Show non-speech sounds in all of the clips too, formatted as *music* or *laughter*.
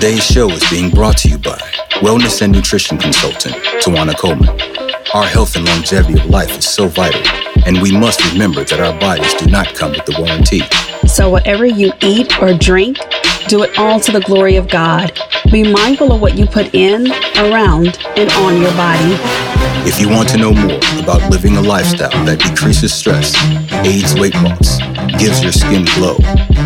Today's show is being brought to you by wellness and nutrition consultant Twana Coleman. Our health and longevity of life is so vital, and we must remember that our bodies do not come with the warranty. So, whatever you eat or drink, do it all to the glory of God. Be mindful of what you put in, around, and on your body. If you want to know more about living a lifestyle that decreases stress, aids weight loss, gives your skin glow,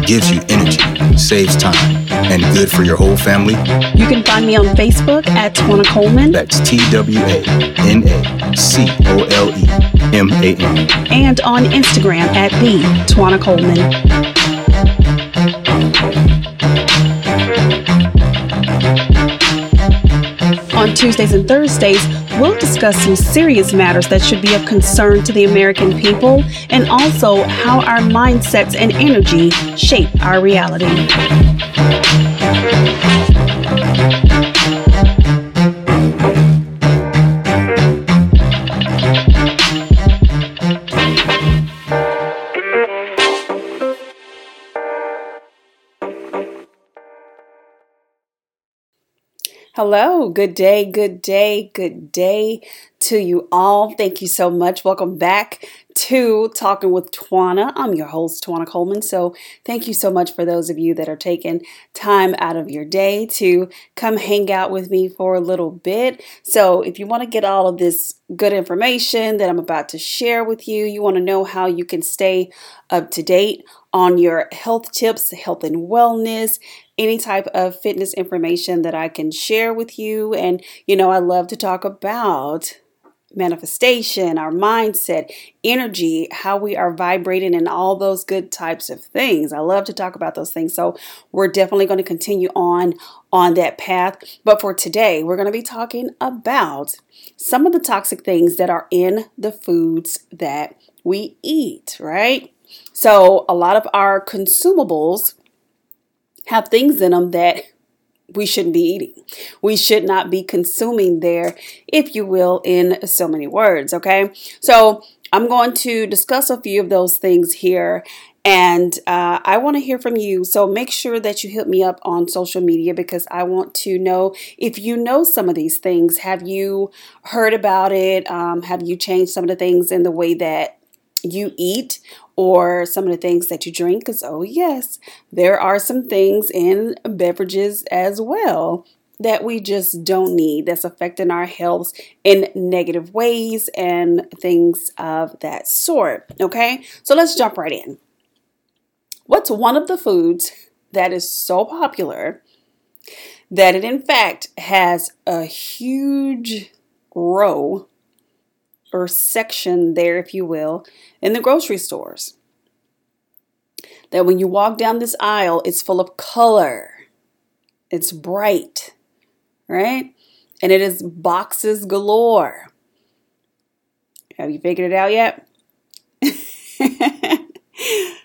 gives you energy, saves time, and good for your whole family, You can find me on Facebook at Twana Coleman that's T W A N A C O L E M A N. and on Instagram at the Twana Coleman. On Tuesdays and Thursdays, we'll discuss some serious matters that should be of concern to the American people and also how our mindsets and energy shape our reality. Hello, good day, good day, good day to you all. Thank you so much. Welcome back to Talking with Twana. I'm your host, Twana Coleman. So, thank you so much for those of you that are taking time out of your day to come hang out with me for a little bit. So, if you want to get all of this good information that I'm about to share with you, you want to know how you can stay up to date on your health tips, health and wellness, any type of fitness information that I can share with you. And, you know, I love to talk about manifestation, our mindset, energy, how we are vibrating, and all those good types of things. I love to talk about those things. So, we're definitely going to continue on on that path. But for today, we're going to be talking about some of the toxic things that are in the foods that we eat, right? So, a lot of our consumables have things in them that we shouldn't be eating. We should not be consuming there, if you will, in so many words. Okay. So I'm going to discuss a few of those things here. And uh, I want to hear from you. So make sure that you hit me up on social media because I want to know if you know some of these things. Have you heard about it? Um, have you changed some of the things in the way that you eat or some of the things that you drink. Because, oh, yes, there are some things in beverages as well that we just don't need that's affecting our health in negative ways and things of that sort. Okay, so let's jump right in. What's one of the foods that is so popular that it, in fact, has a huge row or section there, if you will, in the grocery stores. That when you walk down this aisle, it's full of color, it's bright, right? And it is boxes galore. Have you figured it out yet? *laughs*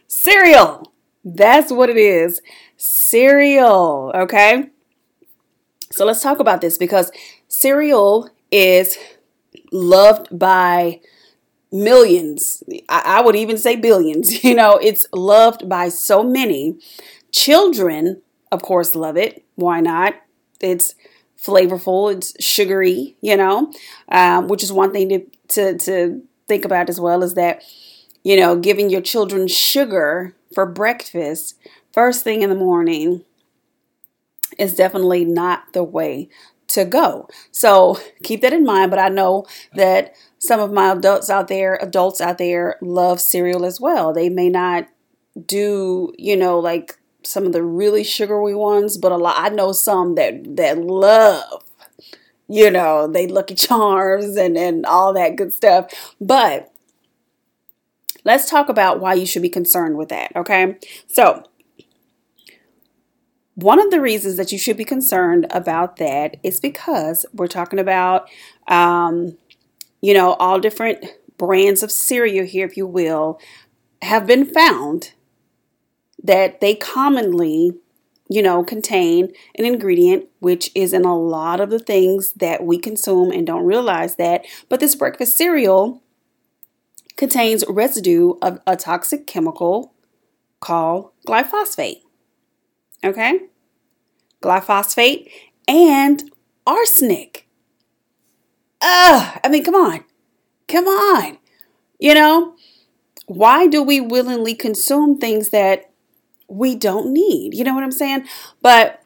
Cereal. That's what it is. Cereal. Okay. So let's talk about this because cereal is loved by millions. I, I, would even say billions. *laughs* You know, it's loved by so many. Children, of course, love it. Why not? It's flavorful, it's sugary, you know, um, which is one thing to, to, to think about as well is that, you know, giving your children sugar for breakfast first thing in the morning is definitely not the way to go. So keep that in mind. But I know that some of my adults out there, adults out there, love cereal as well. They may not do, you know, like some of the really sugary ones, but a lot. I know some that that love, you know, they Lucky *laughs* Charms and and all that good stuff. But let's talk about why you should be concerned with that. Okay, so one of the reasons that you should be concerned about that is because we're talking about, um, you know, all different brands of cereal here, if you will, have been found that they commonly, you know, contain an ingredient which is in a lot of the things that we consume and don't realize that. But this breakfast cereal contains residue of a toxic chemical called glyphosate. Okay? Glyphosate, and arsenic. Ugh, I mean, come on. Come on. You know, why do we willingly consume things that we don't need? You know what I'm saying? But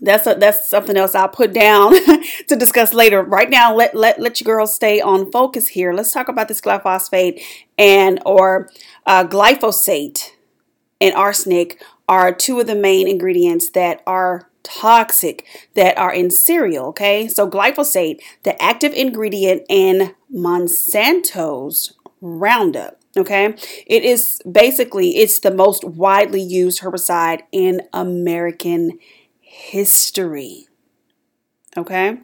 that's a, that's something else I'll put down *laughs* to discuss later. Right now, let let let you girls stay on focus here. Let's talk about this glyphosate and or uh, glyphosate and arsenic are two of the main ingredients that are toxic that are in cereal. Okay, so glyphosate, the active ingredient in Monsanto's Roundup. Okay, it is basically it's the most widely used herbicide in American history. Okay?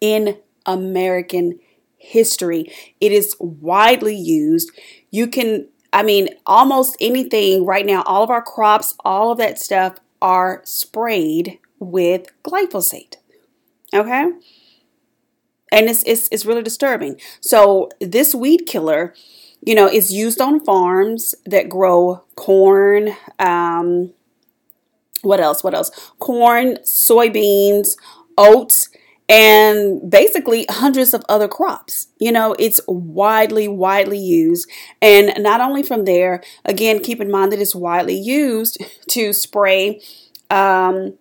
In American history, it is widely used. You can, I mean, almost anything right now, all of our crops, all of that stuff are sprayed with glyphosate. Okay? And it's, it's, it's really disturbing. So, this weed killer, you know, is used on farms that grow corn, um, what else? What else? Corn, soybeans, oats, and basically hundreds of other crops. You know, it's widely, widely used. And not only from there, again, keep in mind that it's widely used *laughs* to spray um,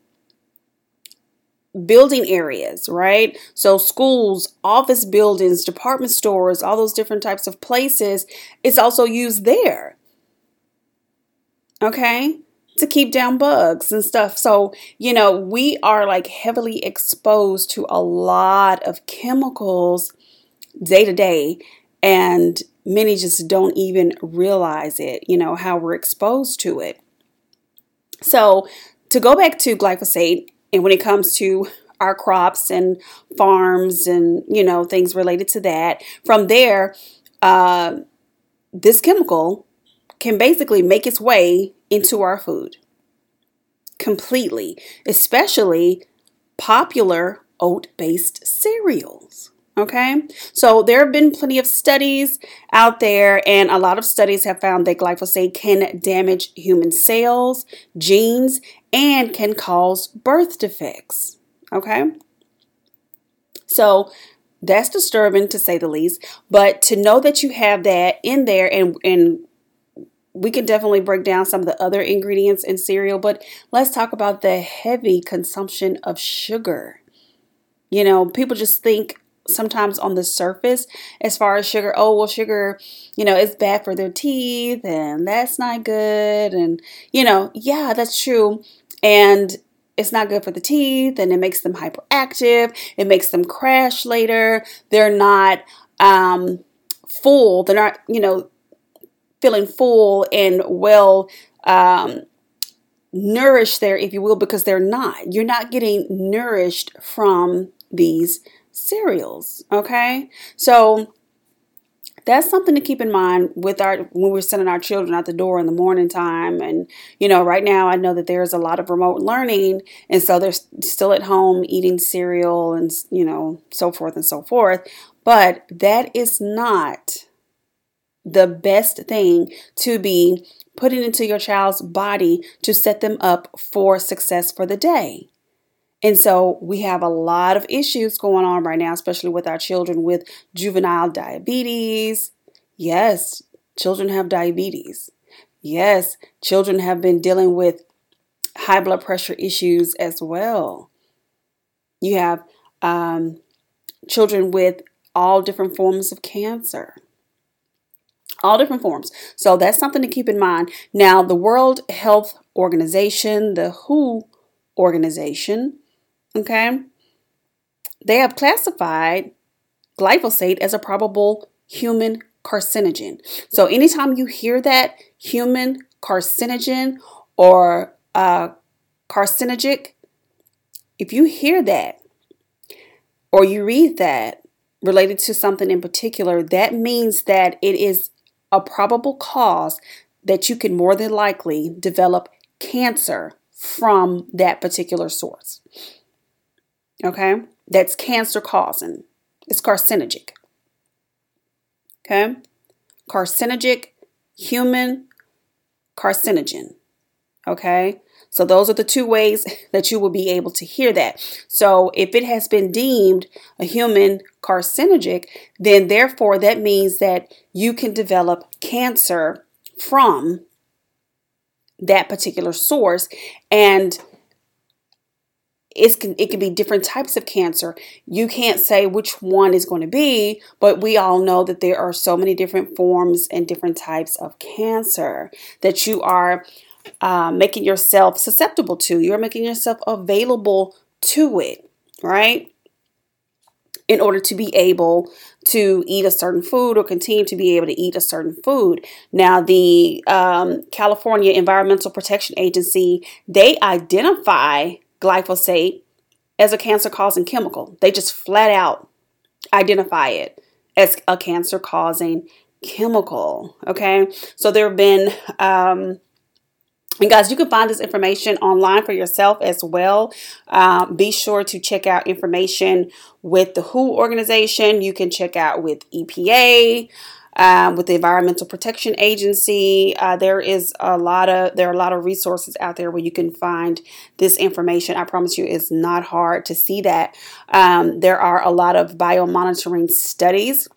building areas, right? So, schools, office buildings, department stores, all those different types of places, it's also used there. Okay? To keep down bugs and stuff. So, you know, we are like heavily exposed to a lot of chemicals day to day, and many just don't even realize it, you know, how we're exposed to it. So, to go back to glyphosate, and when it comes to our crops and farms and, you know, things related to that, from there, uh, this chemical can basically make its way into our food completely, especially popular oat based cereals. Okay, so there have been plenty of studies out there, and a lot of studies have found that glyphosate can damage human cells, genes, and can cause birth defects. Okay, so that's disturbing to say the least, but to know that you have that in there and, and we can definitely break down some of the other ingredients in cereal, but let's talk about the heavy consumption of sugar. You know, people just think sometimes on the surface as far as sugar, oh, well, sugar, you know, it's bad for their teeth and that's not good. And, you know, yeah, that's true. And it's not good for the teeth and it makes them hyperactive. It makes them crash later. They're not um, full. They're not, you know, feeling full and well um, nourished there, if you will, because they're not. You're not getting nourished from these cereals. Okay, so that's something to keep in mind with our when we're sending our children out the door in the morning time and you know right now i know that there's a lot of remote learning and so they're still at home eating cereal and you know so forth and so forth but that is not the best thing to be putting into your child's body to set them up for success for the day. And so we have a lot of issues going on right now, especially with our children with juvenile diabetes. Yes, children have diabetes. Yes, children have been dealing with high blood pressure issues as well. You have um, children with all different forms of cancer all different forms. So that's something to keep in mind. Now, the World Health Organization, the WHO organization, okay, they have classified glyphosate as a probable human carcinogen. So anytime you hear that human carcinogen or uh, carcinogenic, if you hear that or you read that related to something in particular, that means that it is a probable cause that you can more than likely develop cancer from that particular source. Okay? That's cancer causing. It's carcinogenic. Okay? Carcinogenic, human carcinogen. Okay. So those are the two ways *laughs* that you will be able to hear that. So if it has been deemed a human carcinogenic, then therefore that means that you can develop cancer from that particular source and it's, it can be different types of cancer. You can't say which one is going to be, but we all know that there are so many different forms and different types of cancer that you are uh, making yourself susceptible to. You're making yourself available to it, right? In order to be able to eat a certain food or continue to be able to eat a certain food. Now, the um, California Environmental Protection Agency they identify glyphosate as a cancer causing chemical. They just flat out identify it as a cancer causing chemical. Okay, so there have been um, and guys, you can find this information online for yourself as well. Um, be sure to check out information with the WHO organization. You can check out with EPA, um, with the Environmental Protection Agency. Uh, there is a lot of there are a lot of resources out there where you can find this information. I promise you, it's not hard to see that. Um, there are a lot of biomonitoring studies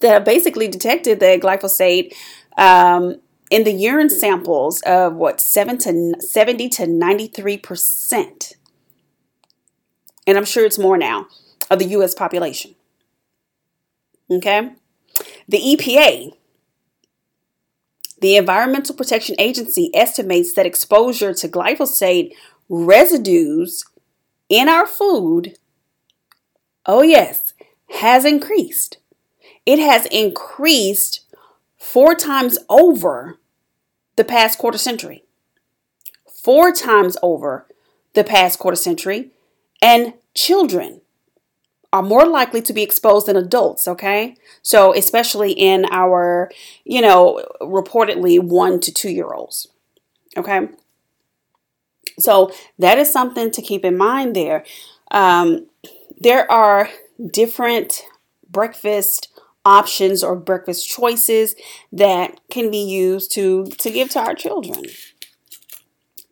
that have basically detected that glyphosate. Um, in the urine samples of what 7 to 70 to 93%. And I'm sure it's more now of the US population. Okay? The EPA, the Environmental Protection Agency estimates that exposure to glyphosate residues in our food, oh yes, has increased. It has increased four times over the past quarter century. Four times over the past quarter century. And children are more likely to be exposed than adults, okay? So, especially in our, you know, reportedly one to two year olds, okay? So, that is something to keep in mind there. Um, there are different breakfast options or breakfast choices that can be used to to give to our children.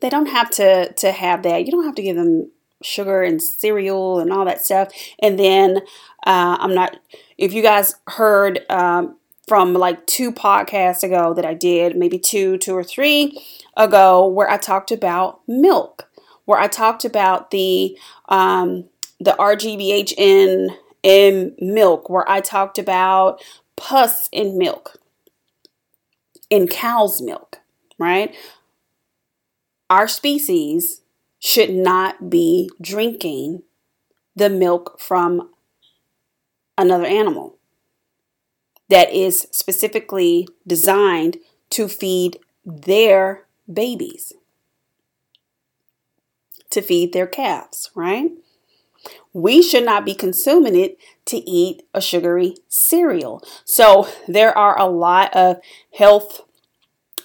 They don't have to to have that. You don't have to give them sugar and cereal and all that stuff. And then uh, I'm not. If you guys heard um, from like two podcasts ago that I did, maybe two, two or three ago, where I talked about milk, where I talked about the um, the RGBH in milk, where I talked about pus in milk, in cow's milk, right? Our species should not be drinking the milk from another animal that is specifically designed to feed their babies, to feed their calves, right? We should not be consuming it to eat a sugary cereal. So there are a lot of health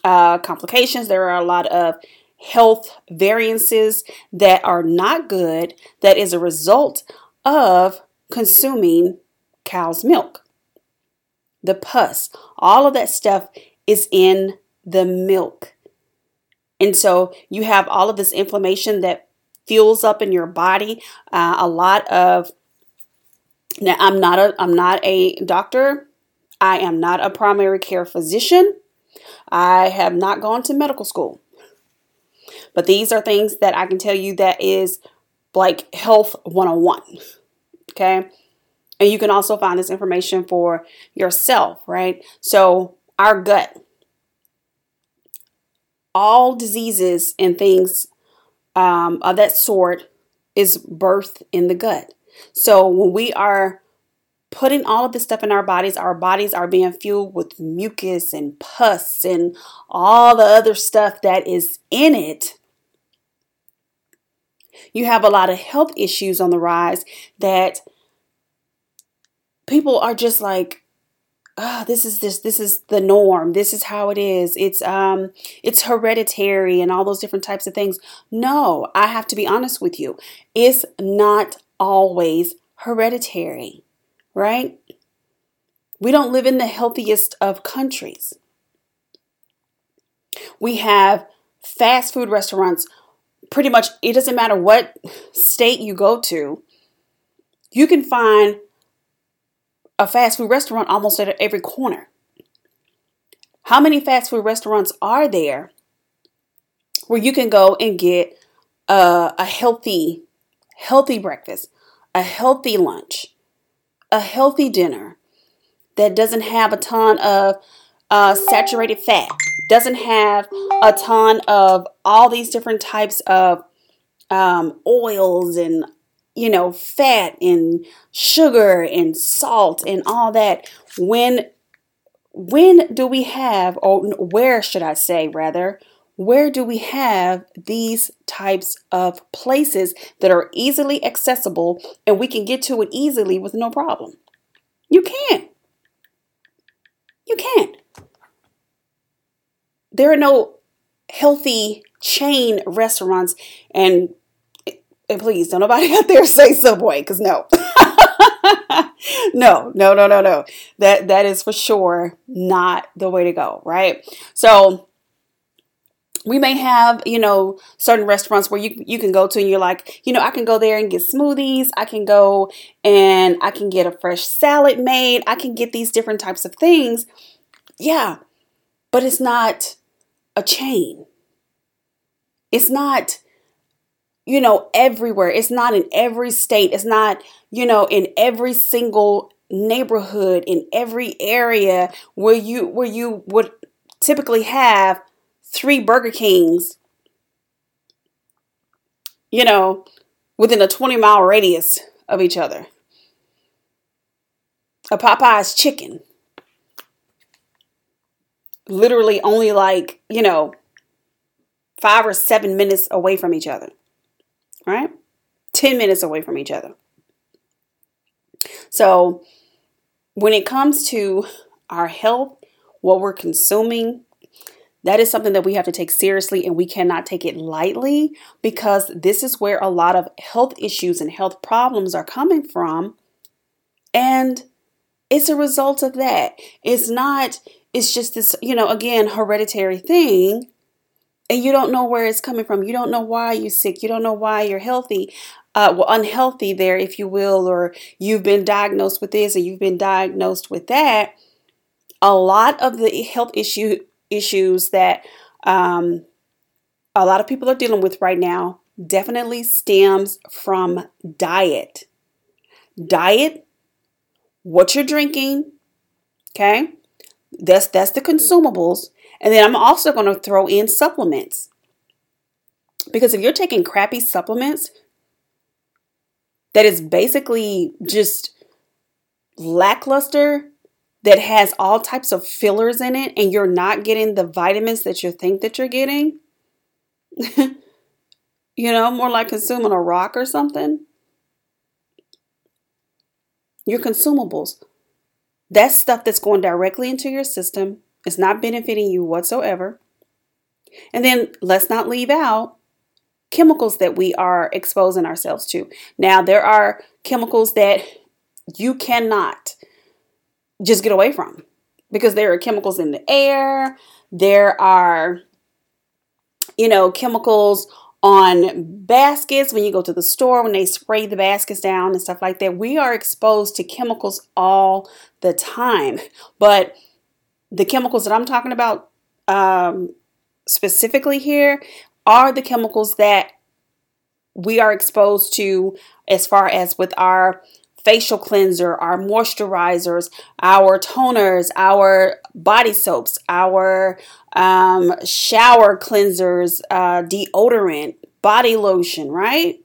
uh, complications. There are a lot of health variances that are not good that is a result of consuming cow's milk. The pus, all of that stuff is in the milk. And so you have all of this inflammation that fuels up in your body. Uh, a lot of now I'm not a I'm not a doctor. I am not a primary care physician. I have not gone to medical school. But these are things that I can tell you that is like health 101. Okay? And you can also find this information for yourself, right? So, our gut, all diseases and things um, of that sort is birthed in the gut. So when we are putting all of this stuff in our bodies, our bodies are being fueled with mucus and pus and all the other stuff that is in it. You have a lot of health issues on the rise that people are just like, oh, this is this this is the norm. This is how it is. It's um it's hereditary and all those different types of things. No, I have to be honest with you. It's not always hereditary, right? We don't live in the healthiest of countries. We have fast food restaurants, pretty much, it doesn't matter what state you go to, you can find a fast food restaurant almost at every corner. How many fast food restaurants are there where you can go and get a, a healthy, healthy breakfast, a healthy lunch, a healthy dinner that doesn't have a ton of uh, saturated fat, doesn't have a ton of all these different types of um, oils and you know fat and sugar and salt and all that. When when do we have or where should i say rather where do we have these types of places that are easily accessible and we can get to it easily with no problem? You can't. You can't. There are no healthy chain restaurants and and please don't nobody *laughs* out there say subway because no. *laughs* No no no no no. That that is for sure not the way to go right? So we may have you know certain restaurants where you you can go to and you're like you know I can go there and get smoothies. I can go and I can get a fresh salad made. I can get these different types of things. Yeah but it's not a chain. It's not, you know, everywhere. It's not in every state. It's not, you know, in every single neighborhood, in every area where you where you would typically have three Burger Kings, you know, within a 20 mile radius of each other. A Popeye's chicken literally only like, you know, five or seven minutes away from each other, right? 10 minutes away from each other. So, when it comes to our health, what we're consuming, that is something that we have to take seriously and we cannot take it lightly because this is where a lot of health issues and health problems are coming from. And it's a result of that. It's not it's just this, you know, again, hereditary thing. And you don't know where it's coming from. You don't know why you're sick. You don't know why you're healthy, uh, well, unhealthy there, if you will, or you've been diagnosed with this or you've been diagnosed with that. A lot of the health issue issues that um, a lot of people are dealing with right now definitely stems from diet. Diet, what you're drinking, okay? That's that's the consumables. And then I'm also going to throw in supplements. Because if you're taking crappy supplements that is basically just lackluster that has all types of fillers in it and you're not getting the vitamins that you think that you're getting, *laughs* you know, more like consuming a rock or something. Your consumables. That's stuff that's going directly into your system. It's not benefiting you whatsoever. And then let's not leave out chemicals that we are exposing ourselves to. Now, there are chemicals that you cannot just get away from because there are chemicals in the air, there are, you know, chemicals on baskets when you go to the store when they spray the baskets down and stuff like that we are exposed to chemicals all the time but the chemicals that i'm talking about um, specifically here are the chemicals that we are exposed to as far as with our facial cleanser, our moisturizers, our toners, our body soaps, our um, shower cleansers, uh, deodorant, body lotion, right?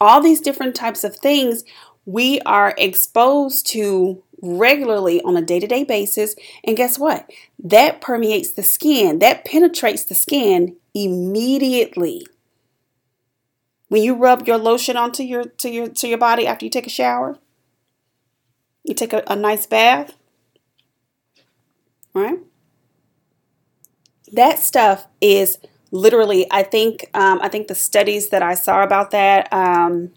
All these different types of things we are exposed to regularly on a day to day basis. And guess what? That permeates the skin, that penetrates the skin immediately. When you rub your lotion onto your to your to your body after you take a shower, you take a, a nice bath, right? That stuff is literally. I think um, I think the studies that I saw about that. Um,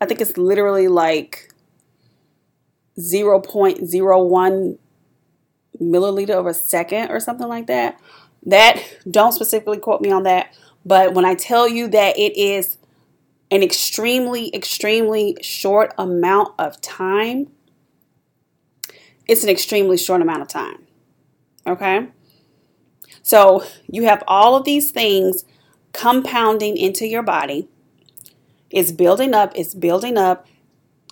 I think it's literally like 0.01 milliliter of a second or something like that That don't specifically quote me on that, but when I tell you that it is an extremely, extremely short amount of time, it's an extremely short amount of time. Okay? So you have all of these things compounding into your body. It's building up, it's building up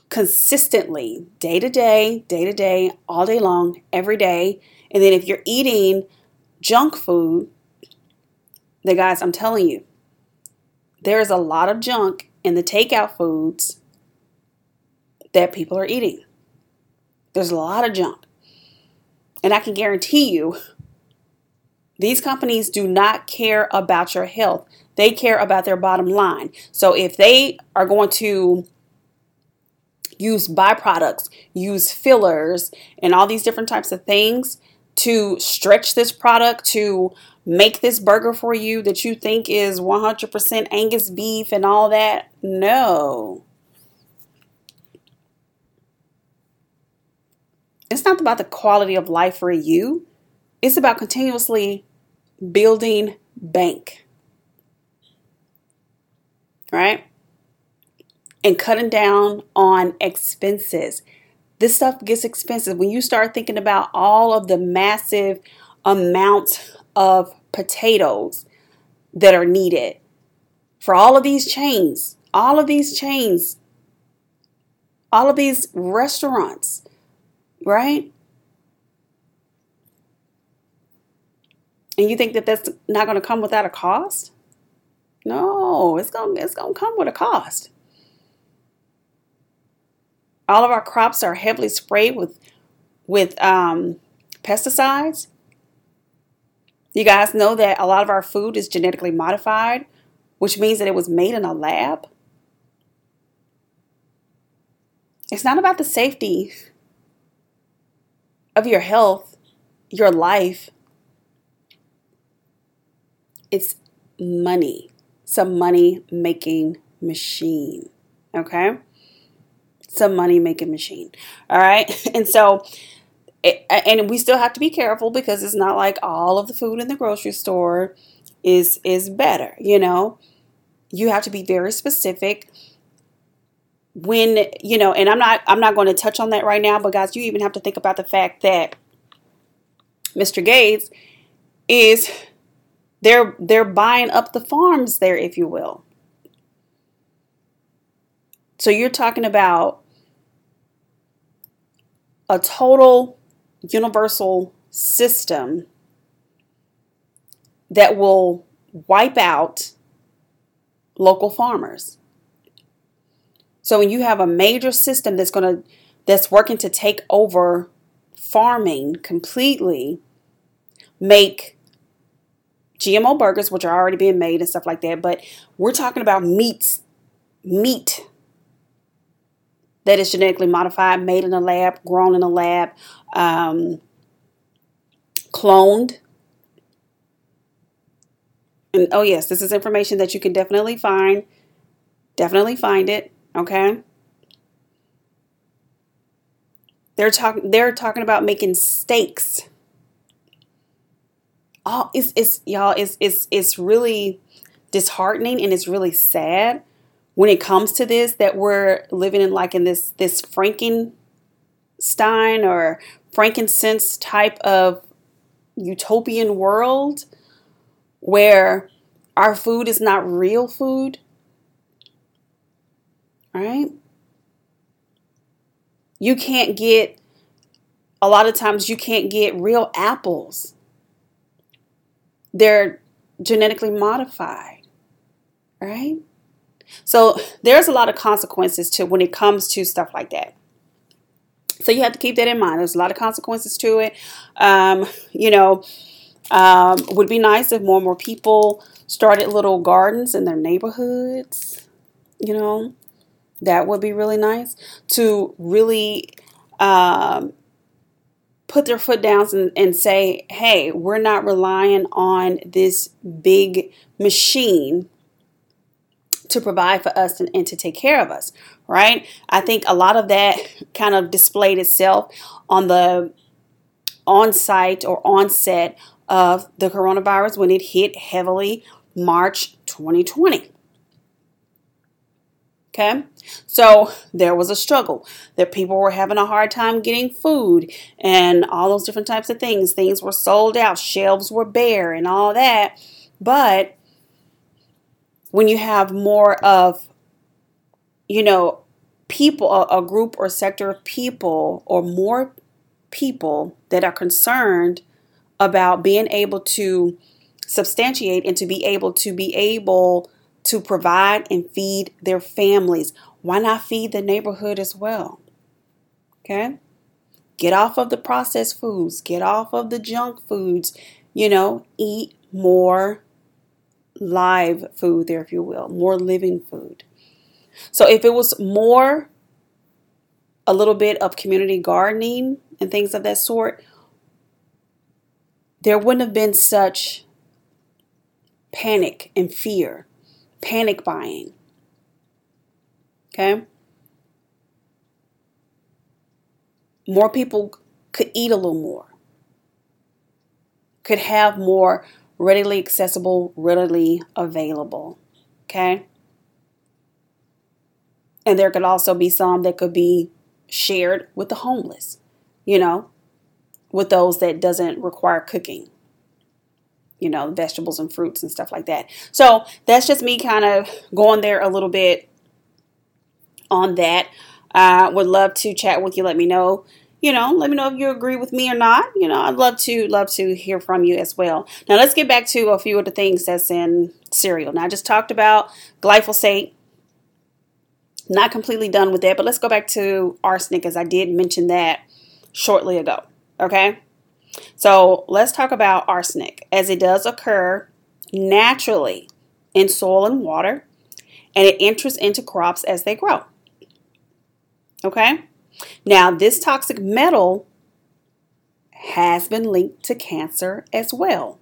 consistently, day to day, day to day, all day long, every day. And then if you're eating junk food, the guys, I'm telling you, there's a lot of junk in the takeout foods that people are eating. There's a lot of junk. And I can guarantee you, these companies do not care about your health. They care about their bottom line. So if they are going to use byproducts, use fillers, and all these different types of things to stretch this product to make this burger for you that you think is 100% Angus beef and all that. No. It's not about the quality of life for you. It's about continuously building bank. Right? And cutting down on expenses. This stuff gets expensive when you start thinking about all of the massive amounts of potatoes that are needed for all of these chains, all of these chains, all of these restaurants, right? And you think that that's not going to come without a cost? No, it's going it's going to come with a cost. All of our crops are heavily sprayed with with um, pesticides. You guys know that a lot of our food is genetically modified, which means that it was made in a lab. It's not about the safety of your health, your life. It's money. It's a money making machine. Okay? A money making machine. All right? *laughs* And so and we still have to be careful because it's not like all of the food in the grocery store is is better, you know. You have to be very specific when, you know, and I'm not I'm not going to touch on that right now, but guys, you even have to think about the fact that Mr. Gates is they're they're buying up the farms there if you will. So you're talking about a total universal system that will wipe out local farmers. So when you have a major system that's going to that's working to take over farming completely, make GMO burgers which are already being made and stuff like that, but we're talking about meats, meat that is genetically modified, made in a lab, grown in a lab, um, cloned. And oh, yes, this is information that you can definitely find. Definitely find it. Okay. They're talking. They're talking about making steaks. Oh, it's it's y'all. It's it's it's really disheartening and it's really sad when it comes to this that we're living in like in this this Frankenstein or frankincense type of utopian world where our food is not real food right? You can't get a lot of times you can't get real apples. They're genetically modified right so there's a lot of consequences to when it comes to stuff like that. So you have to keep that in mind. There's a lot of consequences to it. Um, you know, um, would be nice if more and more people started little gardens in their neighborhoods. You know, that would be really nice to really um, put their foot down and, and say, hey, we're not relying on this big machine to provide for us and, and to take care of us, right? I think a lot of that kind of displayed itself on the on site or onset of the coronavirus when it hit heavily March 2020. Okay, so there was a struggle. That people were having a hard time getting food and all those different types of things. Things were sold out, shelves were bare, and all that. But when you have more of, you know, people, a, a group or sector of people, or more people that are concerned about being able to substantiate and to be able to be able to provide and feed their families. Why not feed the neighborhood as well? Okay? Get off of the processed foods, get off of the junk foods, you know, eat more live food there, if you will, more living food. So if it was more, a little bit of community gardening and things of that sort, there wouldn't have been such panic and fear panic buying. Okay? More people could eat a little more, could have more readily accessible, readily available. Okay? And there could also be some that could be shared with the homeless, you know, with those that doesn't require cooking you know, vegetables and fruits and stuff like that. So that's just me kind of going there a little bit on that. I uh, would love to chat with you. Let me know, you know, let me know if you agree with me or not. You know, I'd love to love to hear from you as well. Now let's get back to a few of the things that's in cereal. Now I just talked about glyphosate. Not completely done with that, but let's go back to arsenic as I did mention that shortly ago. Okay. So let's talk about arsenic as it does occur naturally in soil and water and it enters into crops as they grow. Okay? Now, this toxic metal has been linked to cancer as well.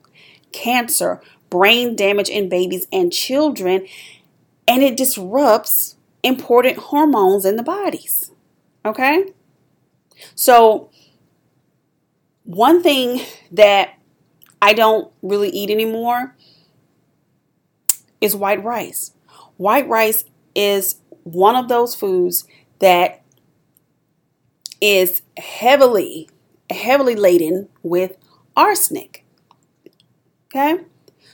Cancer, brain damage in babies and children, and it disrupts important hormones in the bodies. Okay? So, one thing that I don't really eat anymore is white rice. White rice is one of those foods that is heavily, heavily laden with arsenic. Okay?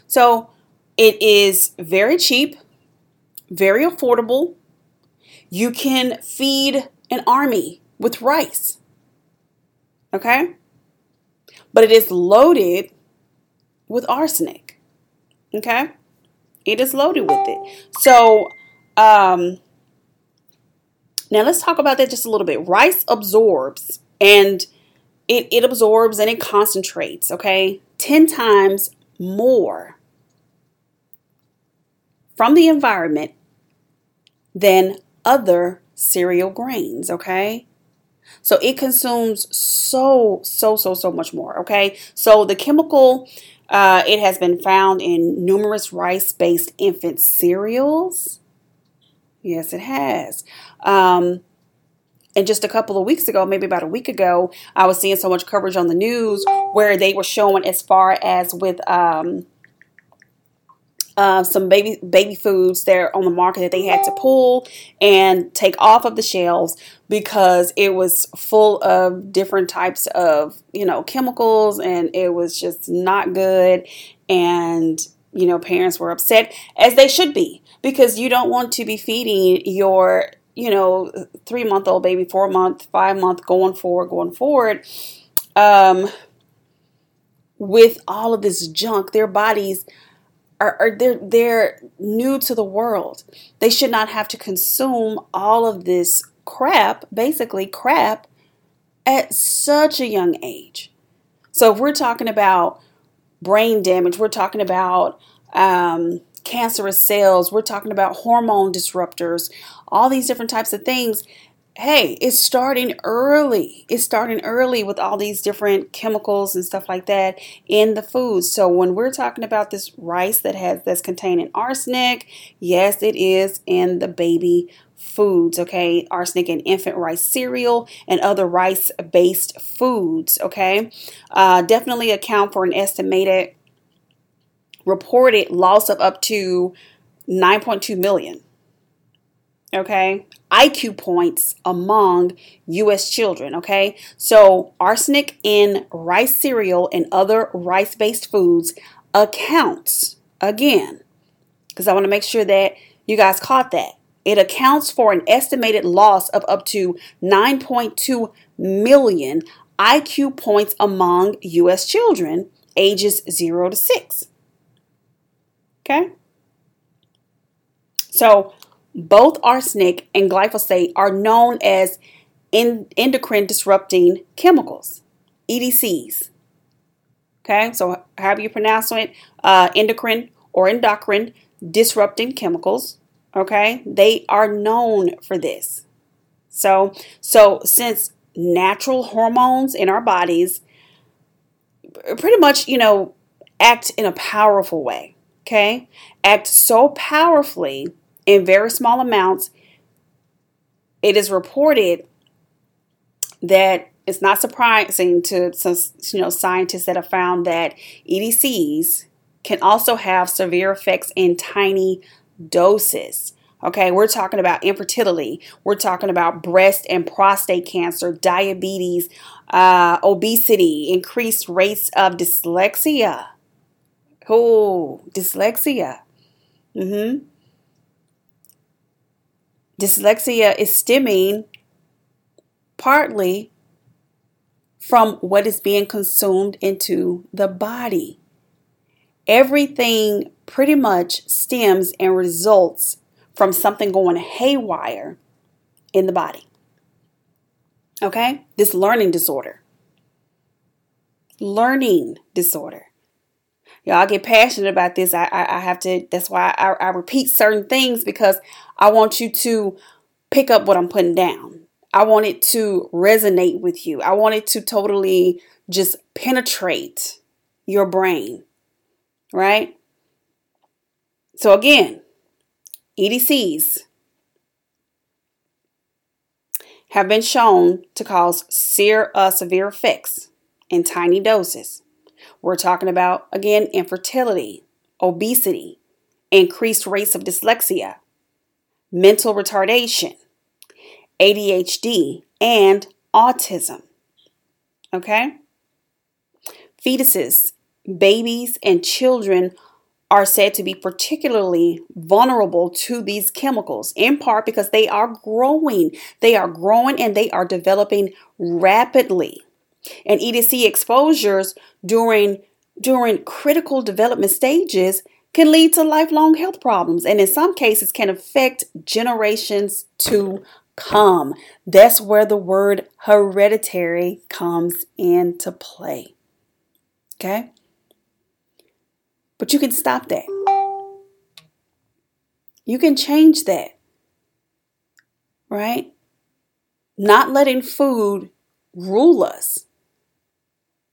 So it is very cheap, very affordable. You can feed an army with rice. Okay? but it is loaded with arsenic. Okay? It is loaded with it. So, um, now let's talk about that just a little bit. Rice absorbs and it, it absorbs and it concentrates, okay? 10 times more from the environment than other cereal grains, okay? So it consumes so, so, so, so much more. Okay. So the chemical, uh, it has been found in numerous rice based infant cereals. Yes, it has. Um, and just a couple of weeks ago, maybe about a week ago, I was seeing so much coverage on the news where they were showing as far as with um, uh, some baby baby foods there on the market that they had to pull and take off of the shelves because it was full of different types of you know chemicals and it was just not good. And you know parents were upset as they should be because you don't want to be feeding your you know three month old baby four month five month going forward going forward um with all of this junk their bodies are, are they're they're new to the world. They should not have to consume all of this crap, basically crap, at such a young age. So if we're talking about brain damage, we're talking about um, cancerous cells, we're talking about hormone disruptors, all these different types of things hey, it's starting early. It's starting early with all these different chemicals and stuff like that in the food. So when we're talking about this rice that has that's containing arsenic, yes, it is in the baby foods, okay? Arsenic in infant rice cereal and other rice based foods, okay? Uh, definitely account for an estimated reported loss of up to 9.2 million. Okay, IQ points among US children. Okay, so arsenic in rice cereal and other rice based foods accounts again, because I want to make sure that you guys caught that. It accounts for an estimated loss of up to 9.2 million IQ points among US children ages 0 to 6. Okay? So, both arsenic and glyphosate are known as endocrine disrupting chemicals, EDCs. Okay, so however you pronounce it, uh, endocrine or endocrine disrupting chemicals. Okay, they are known for this. So, so since natural hormones in our bodies pretty much, you know, act in a powerful way okay, act so powerfully in very small amounts, it is reported that it's not surprising to you know scientists that have found that EDCs can also have severe effects in tiny doses. Okay, we're talking about infertility. We're talking about breast and prostate cancer, diabetes, uh, obesity, increased rates of dyslexia, Oh, dyslexia. Mm-hmm. Dyslexia is stemming partly from what is being consumed into the body. Everything pretty much stems and results from something going haywire in the body. Okay? This learning disorder. Learning disorder y'all get passionate about this. I, I, I have to, that's why I, I repeat certain things because I want you to pick up what I'm putting down. I want it to resonate with you. I want it to totally just penetrate your brain, right? So, again, EDCs have been shown to cause severe, uh, severe effects in tiny doses. We're talking about, again, infertility, obesity, increased rates of dyslexia, mental retardation, ADHD, and autism. Okay? Fetuses, babies, and children are said to be particularly vulnerable to these chemicals, in part because they are growing. They are growing and they are developing rapidly. And EDC exposures during during critical development stages can lead to lifelong health problems and in some cases can affect generations to come. That's where the word hereditary comes into play. Okay? But you can stop that. You can change that. Right? Not letting food rule us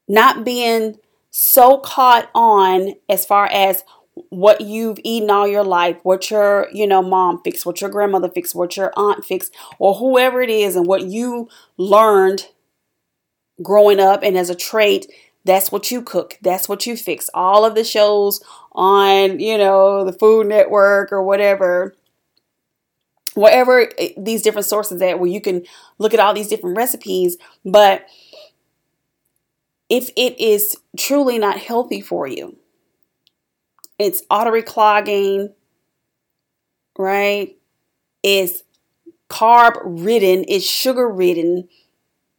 not being so caught on as far as what you've eaten all your life, what your, you know, mom fixed, what your grandmother fixed, what your aunt fixed, or whoever it is, and what you learned growing up and as a trait, that's what you cook, that's what you fix. All of the shows on, you know, the Food Network or whatever, whatever eh, these different sources at where you can look at all these different recipes, but if it is truly not healthy for you. It's artery clogging, right? It's carb ridden, it's sugar ridden,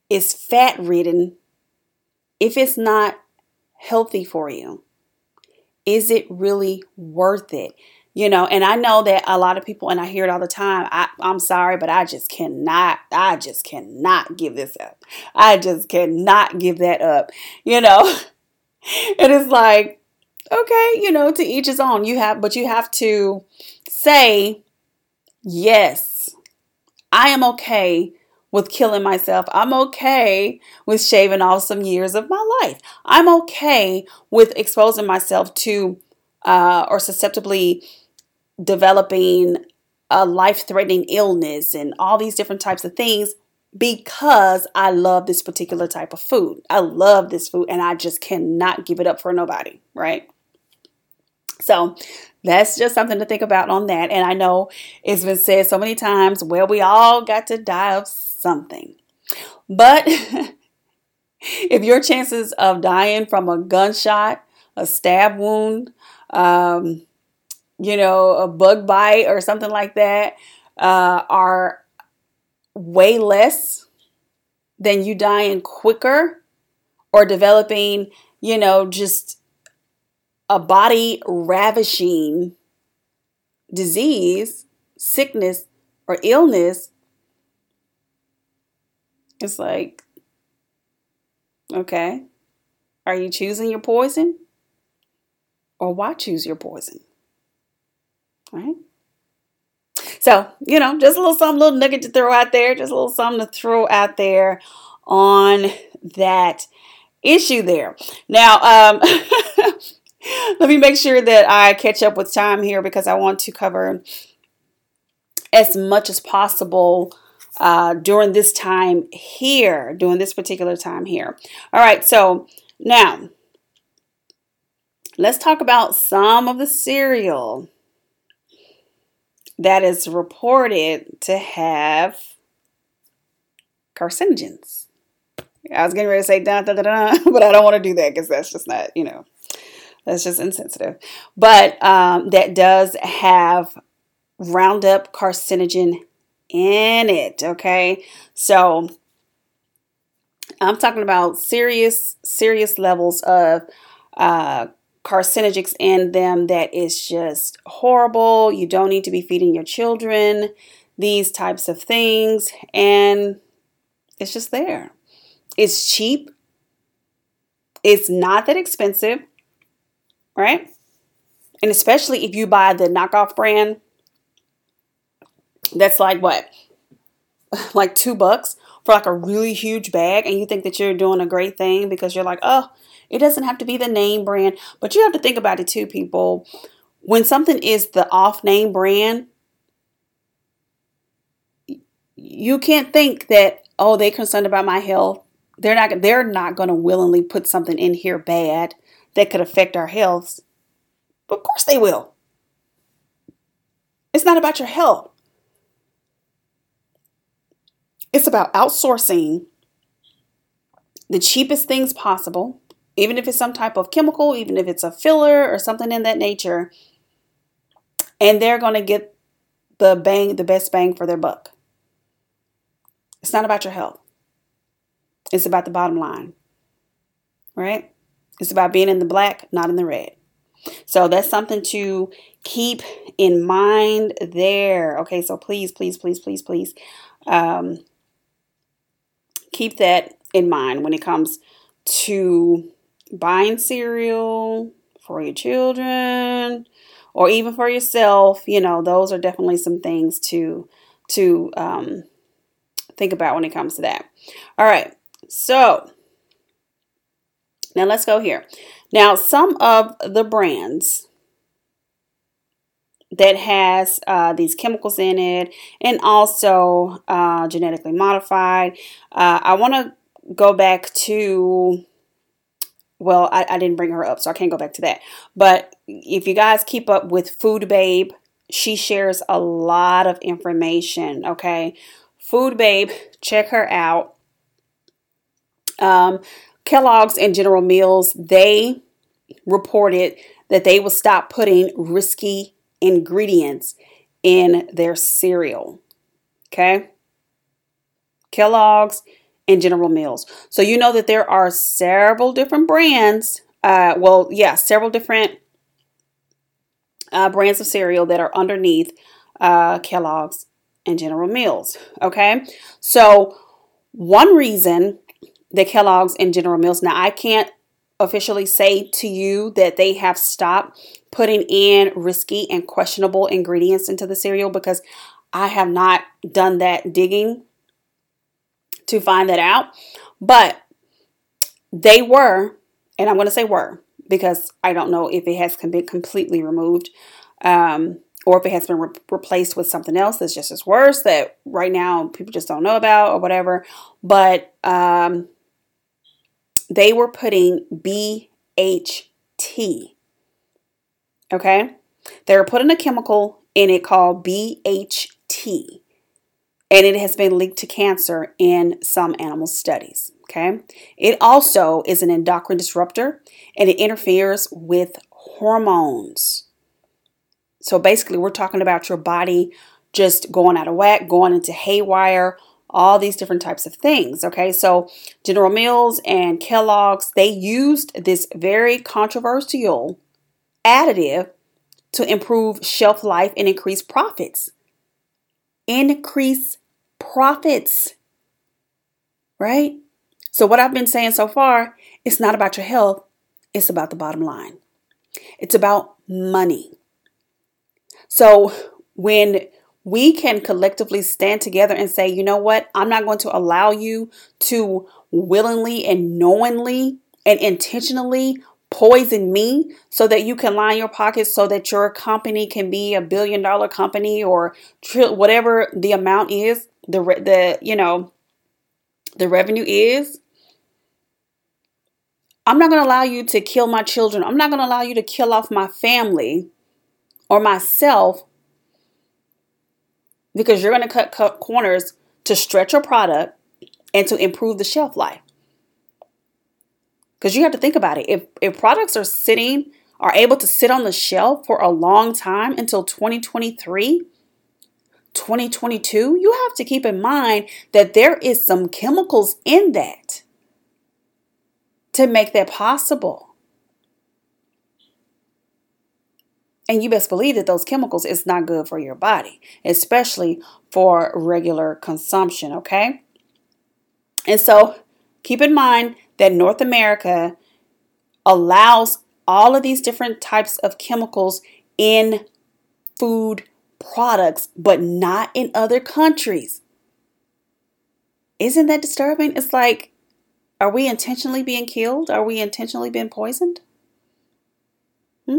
it's fat ridden. If it's not healthy for you, is it really worth it? you know and i know that a lot of people and i hear it all the time I, i'm sorry but i just cannot i just cannot give this up i just cannot give that up you know *laughs* and it's like okay you know to each his own you have but you have to say yes i am okay with killing myself. I'm okay with shaving off some years of my life. I'm okay with exposing myself to uh, or susceptibly developing a life threatening illness and all these different types of things because I love this particular type of food. I love this food and I just cannot give it up for nobody, right? So that's just something to think about on that. And I know it's been said so many times, well, we all got to die of something. But *laughs* if your chances of dying from a gunshot, a stab wound, um, you know, a bug bite or something like that uh, are way less than you dying quicker or developing, you know, just a body ravishing disease, sickness, or illness. It's like, okay, are you choosing your poison? Or why choose your poison? Right? So, you know, just a little something, little nugget to throw out there, just a little something to throw out there on that issue there. Now, um, *laughs* *laughs* let me make sure that I catch up with time here because I want to cover as much as possible uh, during this time here, during this particular time here. All right, so now let's talk about some of the cereal that is reported to have carcinogens. I was getting ready to say da da da da, but I don't want to do that because that's just not, you know, that's just insensitive. But um, that does have Roundup carcinogen in it. Okay, so I'm talking about serious, serious levels of uh, carcinogens in them that is just horrible. You don't need to be feeding your children these types of things. And it's just there. It's cheap. It's not that expensive, right? And especially if you buy the knockoff brand, that's like what? *laughs* Like two bucks for like a really huge bag, and you think that you're doing a great thing because you're like, oh, it doesn't have to be the name brand, but you have to think about it too, people. When something is the off name brand, you can't think that oh they're concerned about my health. They're not they're not going to willingly put something in here bad that could affect our health. Of course they will. It's not about your health. It's about outsourcing the cheapest things possible even if it's some type of chemical, even if it's a filler or something in that nature, and they're going to get the bang, the best bang for their buck. It's not about your health. It's about the bottom line. Right? It's about being in the black, not in the red. So that's something to keep in mind there. Okay, so please, please, please, please, please um, keep that in mind when it comes to buying cereal for your children or even for yourself, you know, those are definitely some things to to um, think about when it comes to that. All right, so now let's go here. Now, some of the brands that has uh, these chemicals in it and also uh, genetically modified. Uh, I want to go back to well, I, I didn't bring her up, so I can't go back to that. But if you guys keep up with Food Babe, she shares a lot of information. Okay, Food Babe, check her out. Um, Kellogg's and General Mills, they reported that they will stop putting risky ingredients in their cereal. Okay, Kellogg's and General Mills. So you know that there are several different brands. Uh, well, yeah, several different uh, brands of cereal that are underneath uh, Kellogg's and General Mills. Okay, so one reason that Kellogg's and General Mills. Now I can't officially say to you that they have stopped putting in risky and questionable ingredients into the cereal because I have not done that digging to find that out. But they were, and I'm going to say were because I don't know if it has been completely removed um, or if it has been re- replaced with something else that's just as worse that right now people just don't know about or whatever. But um, they were putting BHT. Okay? They were putting a chemical in it called BHT. And it has been linked to cancer in some animal studies. Okay. It also is an endocrine disruptor and it interferes with hormones. So basically, we're talking about your body just going out of whack, going into haywire, all these different types of things. Okay, so General Mills and Kellogg's they used this very controversial additive to improve shelf life and increase profits. Increase profits, right? So, what I've been saying so far, it's not about your health, it's about the bottom line. It's about money. So, when we can collectively stand together and say, you know what, I'm not going to allow you to willingly and knowingly and intentionally poison me so that you can line your pockets so that your company can be a billion dollar company or whatever the amount is the the you know the revenue is I'm not going to allow you to kill my children. I'm not going to allow you to kill off my family or myself because you're going to cut, corners to stretch your product and to improve the shelf life. Because you have to think about it. If, if products are sitting, are able to sit on the shelf for a long time until 2023, 2022, you have to keep in mind that there is some chemicals in that to make that possible. And you best believe that those chemicals is not good for your body, especially for regular consumption, okay? And so keep in mind that North America allows all of these different types of chemicals in food products, but not in other countries. Isn't that disturbing? It's like are we intentionally being killed? Are we intentionally being poisoned? Hmm?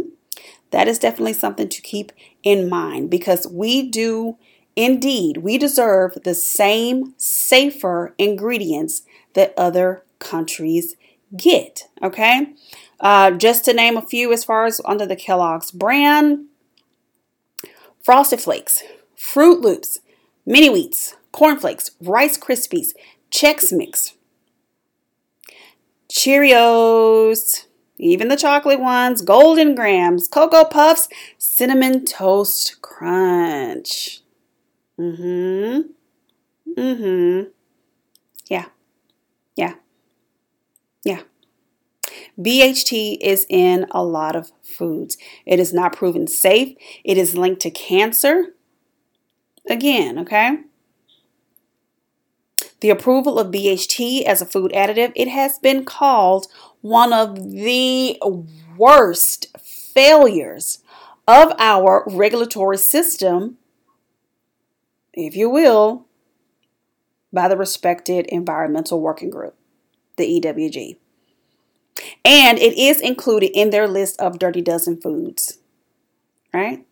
That is definitely something to keep in mind because we do indeed, we deserve the same safer ingredients that other countries get. Okay. Uh, just to name a few, as far as under the Kellogg's brand Frosted Flakes, Froot Loops, Mini Wheats, Corn Flakes, Rice Krispies, Chex Mix, Cheerios, even the chocolate ones, Golden Grahams, Cocoa Puffs, Cinnamon Toast Crunch. Mm hmm. Mm hmm. Yeah. Yeah. Yeah. BHT is in a lot of foods. It is not proven safe. It is linked to cancer. Again, okay? the approval of BHT as a food additive, it has been called one of the worst failures of our regulatory system, if you will, by the respected Environmental Working Group, the EWG. And it is included in their list of Dirty Dozen foods, right?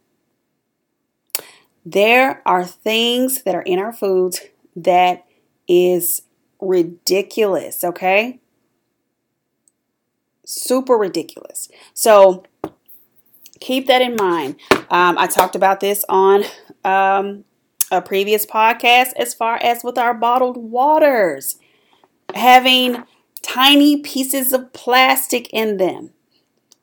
There are things that are in our foods that is ridiculous, okay? Super ridiculous. So keep that in mind. Um, I talked about this on um, a previous podcast as far as with our bottled waters having tiny pieces of plastic in them.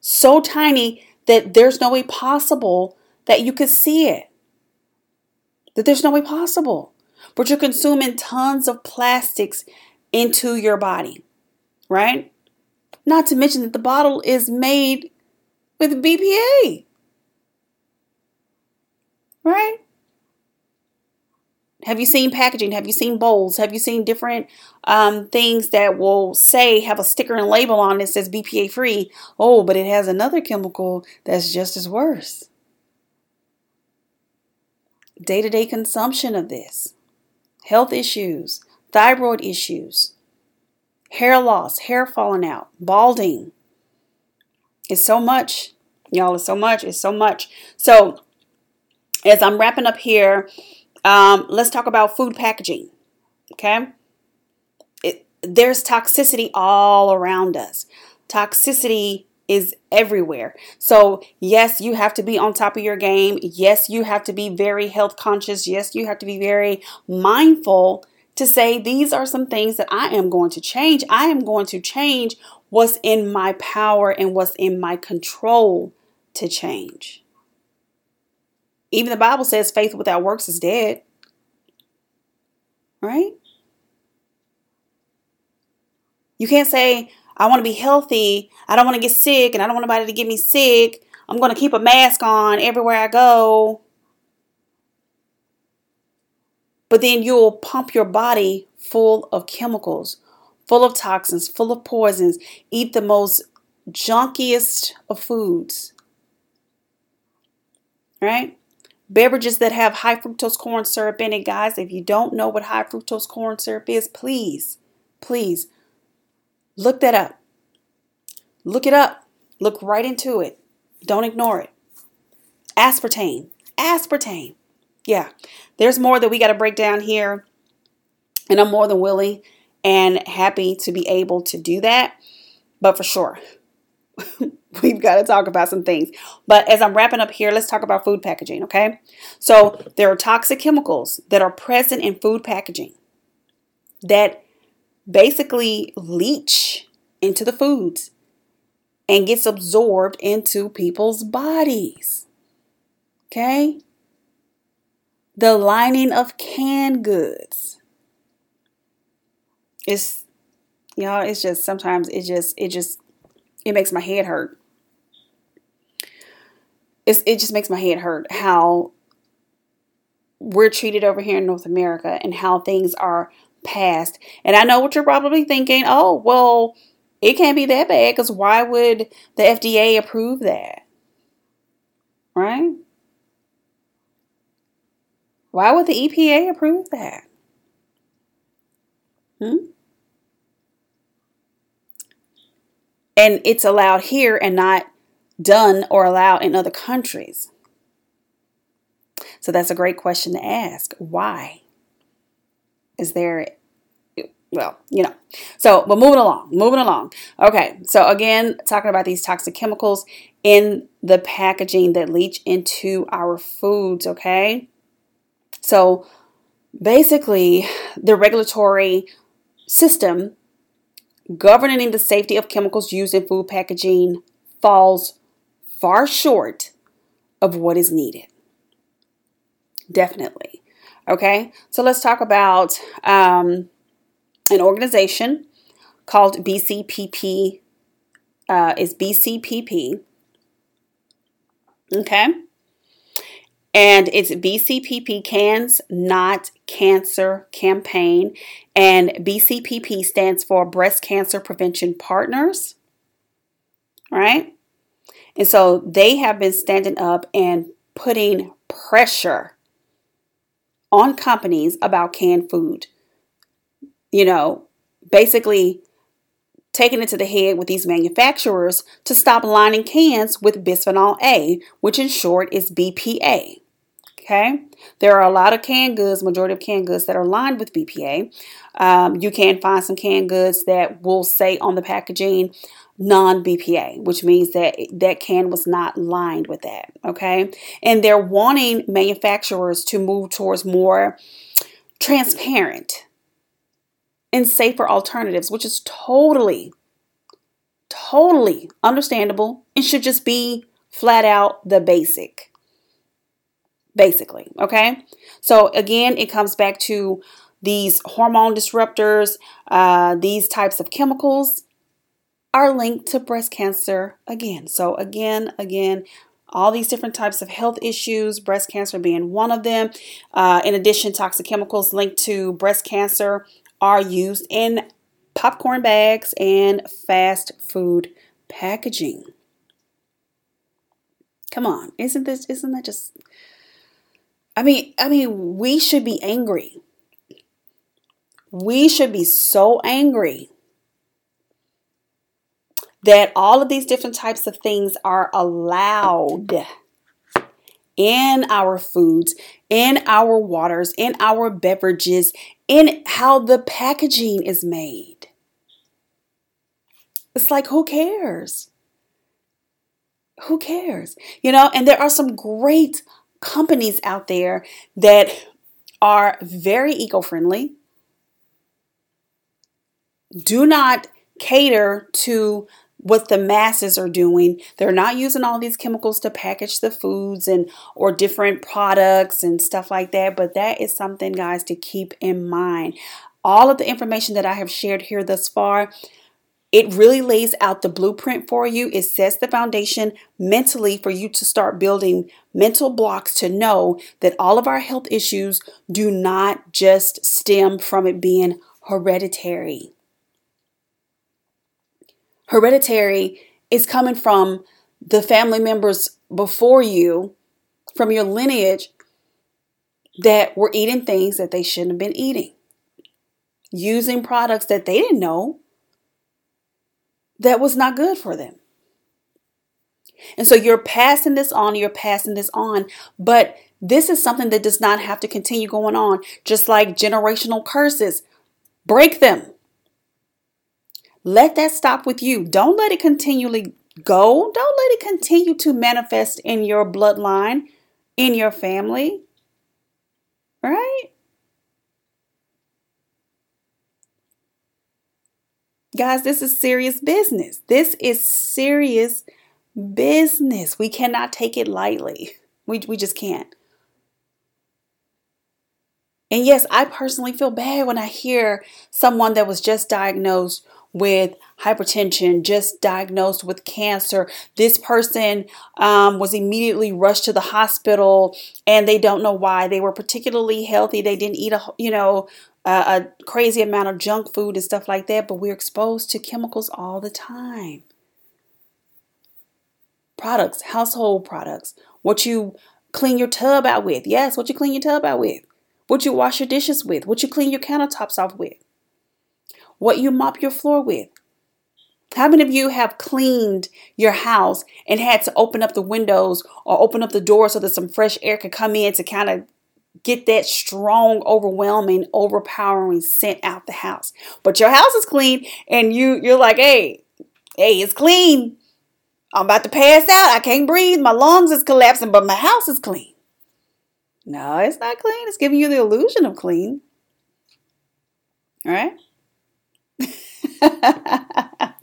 So tiny that there's no way possible that you could see it. That there's no way possible but you're consuming tons of plastics into your body, right? Not to mention that the bottle is made with BPA, right? Have you seen packaging? Have you seen bowls? Have you seen different um, things that will say, have a sticker and label on it that says BPA free? Oh, but it has another chemical that's just as worse. Day to day consumption of this health issues, thyroid issues, hair loss, hair falling out, balding. It's so much, y'all. It's so much. It's so much. So, as I'm wrapping up here, um, let's talk about food packaging. Okay. It, there's toxicity all around us. Toxicity is everywhere. So, yes, you have to be on top of your game. Yes, you have to be very health conscious. Yes, you have to be very mindful to say these are some things that I am going to change. I am going to change what's in my power and what's in my control to change. Even the Bible says faith without works is dead. Right? You can't say, I want to be healthy. I don't want to get sick and I don't want anybody to get me sick. I'm going to keep a mask on everywhere I go. But then you'll pump your body full of chemicals, full of toxins, full of poisons. Eat the most junkiest of foods. Right? Beverages that have high fructose corn syrup in it, guys. If you don't know what high fructose corn syrup is, please, please Look that up. Look it up. Look right into it. Don't ignore it. Aspartame. Aspartame. Yeah, there's more that we got to break down here. And I'm more than willing and happy to be able to do that. But for sure, *laughs* we've got to talk about some things. But as I'm wrapping up here, let's talk about food packaging, okay? So there are toxic chemicals that are present in food packaging that basically leach into the foods and gets absorbed into people's bodies. Okay? The lining of canned goods. It's y'all, it's just sometimes it just it just it makes my head hurt. It's, it just makes my head hurt how we're treated over here in North America and how things are passed. And I know what you're probably thinking oh, well, it can't be that bad because why would the FDA approve that? Right? Why would the EPA approve that? Hmm? And it's allowed here and not done or allowed in other countries. So that's a great question to ask. Why? is there well, you know. So, but moving along, moving along. Okay, so again, talking about these toxic chemicals in the packaging that leach into our foods, okay? So, basically, the regulatory system governing the safety of chemicals used in food packaging falls far short of what is needed. Definitely. Okay, so let's talk about um, an organization called BCPP. Uh, is BCPP. Okay. And it's BCPP Cans Not Cancer Campaign. And BCPP stands for Breast Cancer Prevention Partners. Right? And so they have been standing up and putting pressure on companies about canned food. You know, basically taking it to the head with these manufacturers to stop lining cans with bisphenol A, which in short is BPA. Okay, there are a lot of canned goods, majority of canned goods that are lined with BPA. Um, you can find some canned goods that will say on the packaging non BPA, which means that that can was not lined with that. Okay. And they're wanting manufacturers to move towards more transparent and safer alternatives, which is totally, totally understandable and should just be flat out the basic. Basically. Okay. So again, it comes back to these hormone disruptors, uh, these types of chemicals are linked to breast cancer again. So, again, again, all these different types of health issues, breast cancer being one of them. Uh, in addition, toxic chemicals linked to breast cancer are used in popcorn bags and fast food packaging. Come on, isn't this isn't that just I mean, I mean, we should be angry. We should be so angry that all of these different types of things are allowed in our foods, in our waters, in our beverages, in how the packaging is made. It's like, who cares? Who cares? You know, and there are some great companies out there that are very eco friendly, do not cater to what the masses are doing. They're not using all these chemicals to package the foods and or different products and stuff like that, but that is something guys to keep in mind. All of the information that I have shared here thus far, it really lays out the blueprint for you. It sets the foundation mentally for you to start building mental blocks to know that all of our health issues do not just stem from it being hereditary. Hereditary is coming from the family members before you, from your lineage, that were eating things that they shouldn't have been eating, using products that they didn't know that was not good for them. And so you're passing this on, you're passing this on, but this is something that does not have to continue going on, just like generational curses. Break them. Let that stop with you. Don't let it continually go. Don't let it continue to manifest in your bloodline, in your family. Right? Guys, this is serious business. This is serious business. We cannot take it lightly. We, we just can't. And yes, I personally feel bad when I hear someone that was just diagnosed with hypertension, just diagnosed with cancer. This person um, was immediately rushed to the hospital and they don't know why. They were particularly healthy. They didn't eat a, you know, a, a crazy amount of junk food and stuff like that, but we're exposed to chemicals all the time. Products, household products, what you clean your tub out with. Yes, what you clean your tub out with. What you wash your dishes with. What you clean your countertops off with what you mop your floor with. How many of you have cleaned your house and had to open up the windows or open up the door so that some fresh air could come in to kind of get that strong, overwhelming, overpowering scent out the house? But your house is clean and you you're like, "Hey, hey, it's clean. I'm about to pass out. I can't breathe. My lungs is collapsing, but my house is clean." No, it's not clean. It's giving you the illusion of clean. All right? *laughs*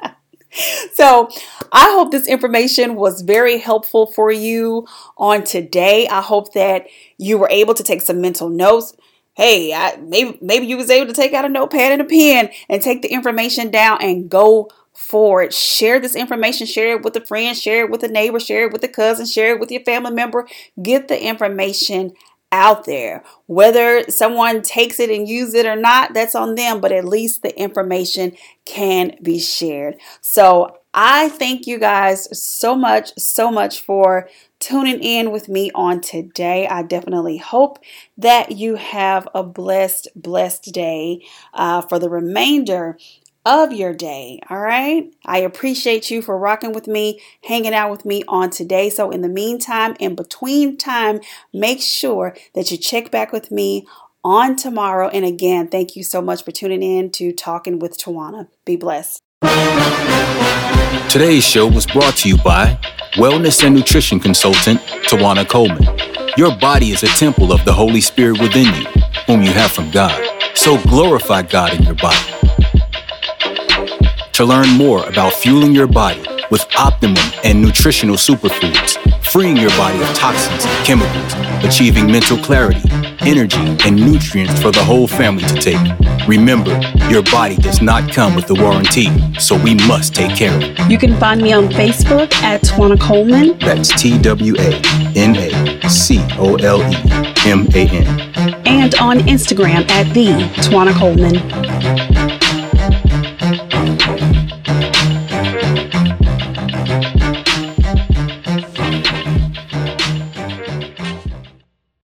so I hope this information was very helpful for you on today. I hope that you were able to take some mental notes. Hey, I, maybe maybe you was able to take out a notepad and a pen and take the information down and go forward. Share this information, share it with a friend, share it with a neighbor, share it with a cousin, share it with your family member. Get the information out there. Whether someone takes it and use it or not, that's on them, but at least the information can be shared. So I thank you guys so much, so much for tuning in with me on today. I definitely hope that you have a blessed, blessed day uh, for the remainder of your day. All right. I appreciate you for rocking with me, hanging out with me on today. So, in the meantime, in between time, make sure that you check back with me on tomorrow. And again, thank you so much for tuning in to Talking with Twana. Be blessed. Today's show was brought to you by wellness and nutrition consultant Twana Coleman. Your body is a temple of the Holy Spirit within you, whom you have from God. So glorify God in your body to learn more about fueling your body with optimum and nutritional superfoods, freeing your body of toxins and chemicals, achieving mental clarity, energy, and nutrients for the whole family to take. Remember, your body does not come with a warranty, so we must take care of it. You can find me on Facebook at Twana Coleman. That's T W A N A C O L E M A N. And on Instagram at the Twana Coleman.